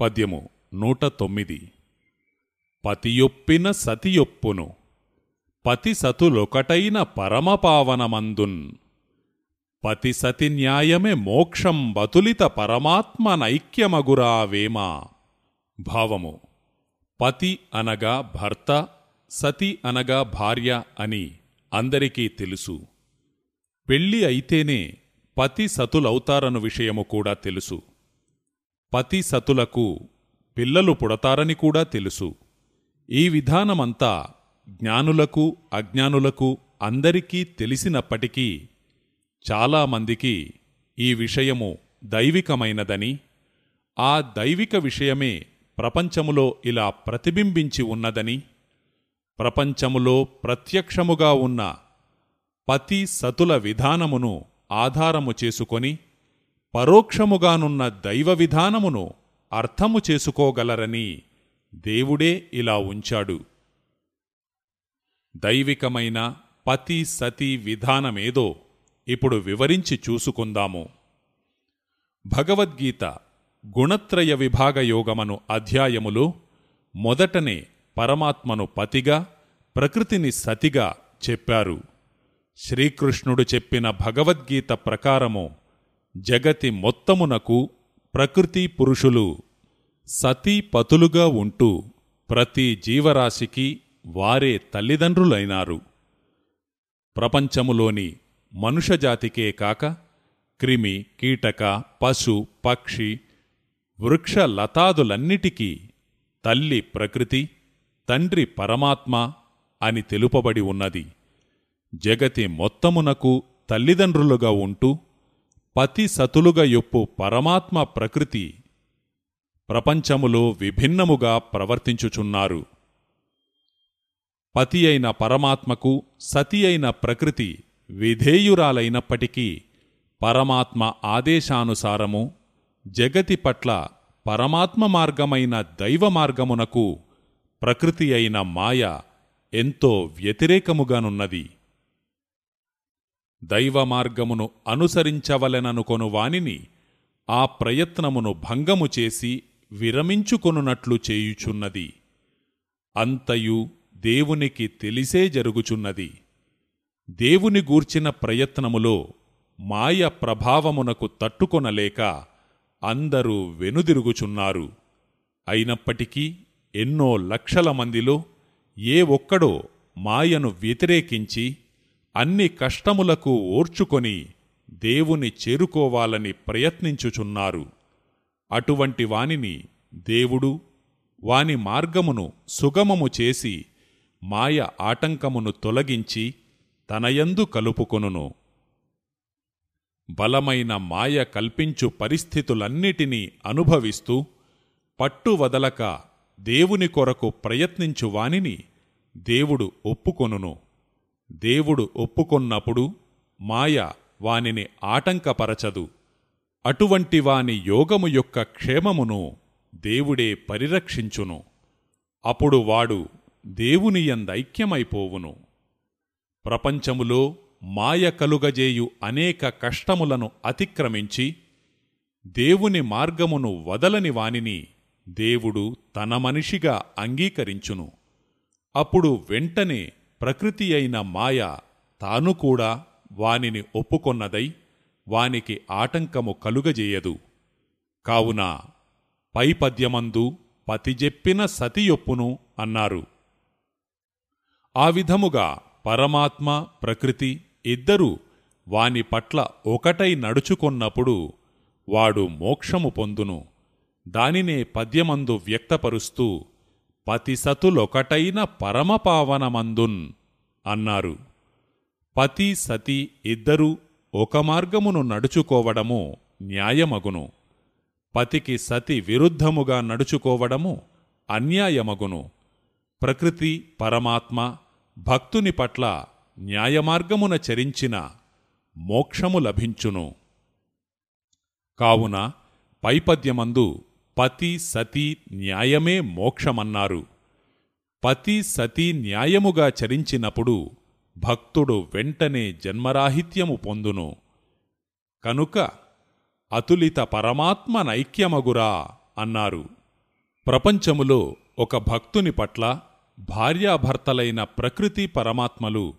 పద్యము నూట తొమ్మిది. పతియొప్పిన సతియొప్పును పతి సతులొకటైన పరమపావనమందున్. పతి సతి న్యాయమే మోక్షం బతులిత పరమాత్మ నైక్యమగురా భావము పతి అనగా భర్త సతి అనగా భార్య అని అందరికీ తెలుసు. పెళ్ళి అయితేనే పతి సతులవుతారను విషయము కూడా తెలుసు. పతి సతులకు పిల్లలు పుడతారని కూడా తెలుసు. ఈ విధానమంతా జ్ఞానులకు అజ్ఞానులకు అందరికీ తెలిసినప్పటికీ చాలామందికి ఈ విషయము దైవికమైనదని ఆ దైవిక విషయమే ప్రపంచములో ఇలా ప్రతిబింబించి ఉన్నదని ప్రపంచములో ప్రత్యక్షముగా ఉన్న పతి సతుల విధానమును ఆధారము చేసుకొని పరోక్షముగానున్న దైవ విధానమును అర్థము చేసుకోగలరని దేవుడే ఇలా ఉంచాడు. దైవికమైన పతి సతి విధానమేదో ఇప్పుడు వివరించి చూసుకుందాము. భగవద్గీత గుణత్రయ విభాగ యోగమను అధ్యాయములో మొదటనే పరమాత్మను పతిగా ప్రకృతిని సతిగా చెప్పారు. శ్రీకృష్ణుడు చెప్పిన భగవద్గీత ప్రకారము జగతి మొత్తమునకు ప్రకృతి పురుషులు సతీపతులుగా ఉంటూ ప్రతి జీవరాశికి వారే తల్లిదండ్రులైనారు. ప్రపంచములోని మనుషజాతికే కాక క్రిమి కీటక పశు పక్షి వృక్ష లతాదులన్నిటికీ తల్లి ప్రకృతి తండ్రి పరమాత్మ అని తెలుపబడి ఉన్నది. జగతి మొత్తమునకు తల్లిదండ్రులుగా ఉంటూ పతి సతులుగా యొప్పు పరమాత్మ ప్రకృతి ప్రపంచములో విభిన్నముగా ప్రవర్తించుచున్నారు. పతి అయిన పరమాత్మకు సతి అయిన ప్రకృతి విధేయురాలైనప్పటికీ పరమాత్మ ఆదేశానుసారము జగతి పట్ల పరమాత్మ మార్గమైన దైవ మార్గమునకు ప్రకృతి అయిన మాయ ఎంతో వ్యతిరేకముగానున్నది. దైవ మార్గమును అనుసరించవలెననుకొను వానిని ఆ ప్రయత్నమును భంగము చేసి విరమించుకొనున్నట్లు చేయుచున్నది. అంతయు దేవునికి తెలిసే జరుగుచున్నది. దేవుని గూర్చిన ప్రయత్నములో మాయ ప్రభావమునకు తట్టుకొనలేక అందరూ వెనుదిరుగుచున్నారు. అయినప్పటికీ ఎన్నో లక్షల మందిలో ఏ ఒక్కడో మాయను వ్యతిరేకించి అన్ని కష్టములకు ఓర్చుకొని దేవుని చేరుకోవాలని ప్రయత్నించుచున్నారు. అటువంటి వానిని దేవుడు వాని మార్గమును సుగమము చేసి మాయ ఆటంకమును తొలగించి తనయందు కలుపుకొనును. బలమైన మాయ కల్పించు పరిస్థితులన్నిటినీ అనుభవిస్తూ పట్టు వదలక దేవుని కొరకు ప్రయత్నించు వానిని దేవుడు ఒప్పుకొనును. దేవుడు ఒప్పుకొన్నప్పుడు మాయ వానిని ఆటంకపరచదు. అటువంటి వాని యోగము యొక్క క్షేమమును దేవుడే పరిరక్షించును. అప్పుడు వాడు దేవునియందైక్యమైపోవును ప్రపంచములో మాయ కలుగజేయు అనేక కష్టములను అతిక్రమించి దేవుని మార్గమును వదలని వానిని దేవుడు తన మనిషిగా అంగీకరించును. అప్పుడు వెంటనే ప్రకృతి అయిన మాయ తాను కూడా వానిని ఒప్పుకొన్నదై వానికి ఆటంకము కలుగజేయదు. కావున పైపద్యమందు పతిజెప్పిన సతియొప్పును అన్నారు. ఆ విధముగా పరమాత్మ ప్రకృతి ఇద్దరూ వాని పట్ల ఒకటై నడుచుకొన్నప్పుడు వాడు మోక్షము పొందును. దానినే పద్యమందు వ్యక్తపరుస్తూ పతిసతులొకటైన పరమపావనమందున్ అన్నారు. పతి సతి ఇద్దరూ ఒక మార్గమును నడుచుకోవడము న్యాయమగును. పతికి సతి విరుద్ధముగా నడుచుకోవడము అన్యాయమగును. ప్రకృతి పరమాత్మ భక్తుని పట్ల న్యాయమార్గమున చరించిన మోక్షము లభించును. కావున పైపద్యమందు పతి సతి న్యాయమే మోక్షమన్నారు. పతి సతి న్యాయముగా చరించినప్పుడు భక్తుడు వెంటనే జన్మరాహిత్యము పొందును. కనుక అతులిత పరమాత్మ నైక్యమగురా అన్నారు. ప్రపంచములో ఒక భక్తుని పట్ల భార్యాభర్తలైన ప్రకృతి పరమాత్మలు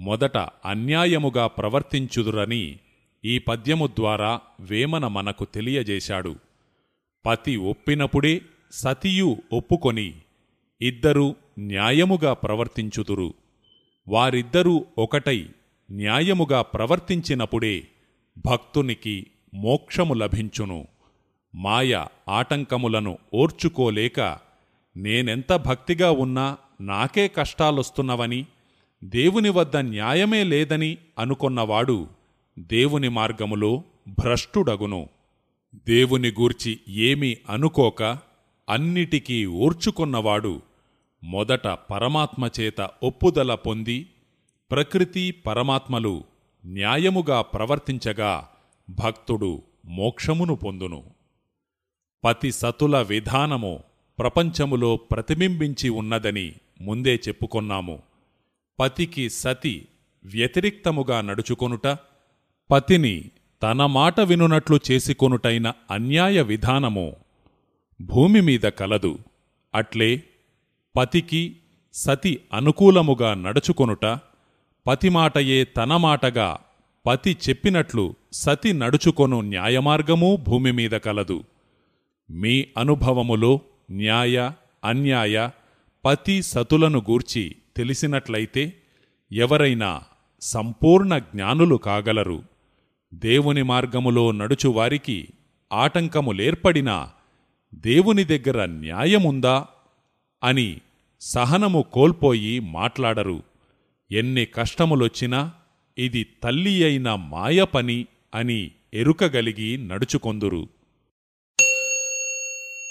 మొదట అన్యాయముగా ప్రవర్తించుదురని ఈ పద్యము ద్వారా వేమన మనకు తెలియజేశాడు. పతి ఒప్పినప్పుడే సతియు ఒప్పుకొని ఇద్దరూ న్యాయముగా ప్రవర్తించుతురు వారిద్దరూ ఒకటై న్యాయముగా ప్రవర్తించినప్పుడే భక్తునికి మోక్షము లభించును. మాయ ఆటంకములను ఓర్చుకోలేక నేనెంత భక్తిగా ఉన్నా నాకే కష్టాలొస్తున్నవని దేవుని వద్ద న్యాయమే లేదని అనుకొన్నవాడు దేవుని మార్గములో భ్రష్టుడగును. దేవుని గూర్చి ఏమీ అనుకోక అన్నిటికీ ఓర్చుకున్నవాడు మొదట పరమాత్మచేత ఒప్పుదల పొంది ప్రకృతి పరమాత్మలు న్యాయముగా ప్రవర్తించగా భక్తుడు మోక్షమును పొందును. పతి సతుల విధానము ప్రపంచములో ప్రతిబింబించి ఉన్నదని ముందే చెప్పుకొన్నాము. పతికి సతి వ్యతిరిక్తముగా నడుచుకొనుట పతిని తన మాట వినునట్లు చేసికొనుటైన అన్యాయ విధానము భూమి మీద కలదు. అట్లే పతికి సతి అనుకూలముగా నడుచుకొనుట పతిమాటయే తన మాటగా పతి చెప్పినట్లు సతి నడుచుకొను న్యాయమార్గమూ భూమి మీద కలదు. మీ అనుభవములో న్యాయ అన్యాయ పతి సతులను గూర్చి తెలిసినట్లయితే ఎవరైనా సంపూర్ణ జ్ఞానులు కాగలరు. దేవుని మార్గములో నడుచువారికి ఆటంకములేర్పడినా దేవుని దగ్గర న్యాయముందా అని సహనము కోల్పోయి మాట్లాడరు. ఎన్ని కష్టములొచ్చినా ఇది తల్లి అయిన మాయ పని అని ఎరుకగలిగి నడుచుకొందురు.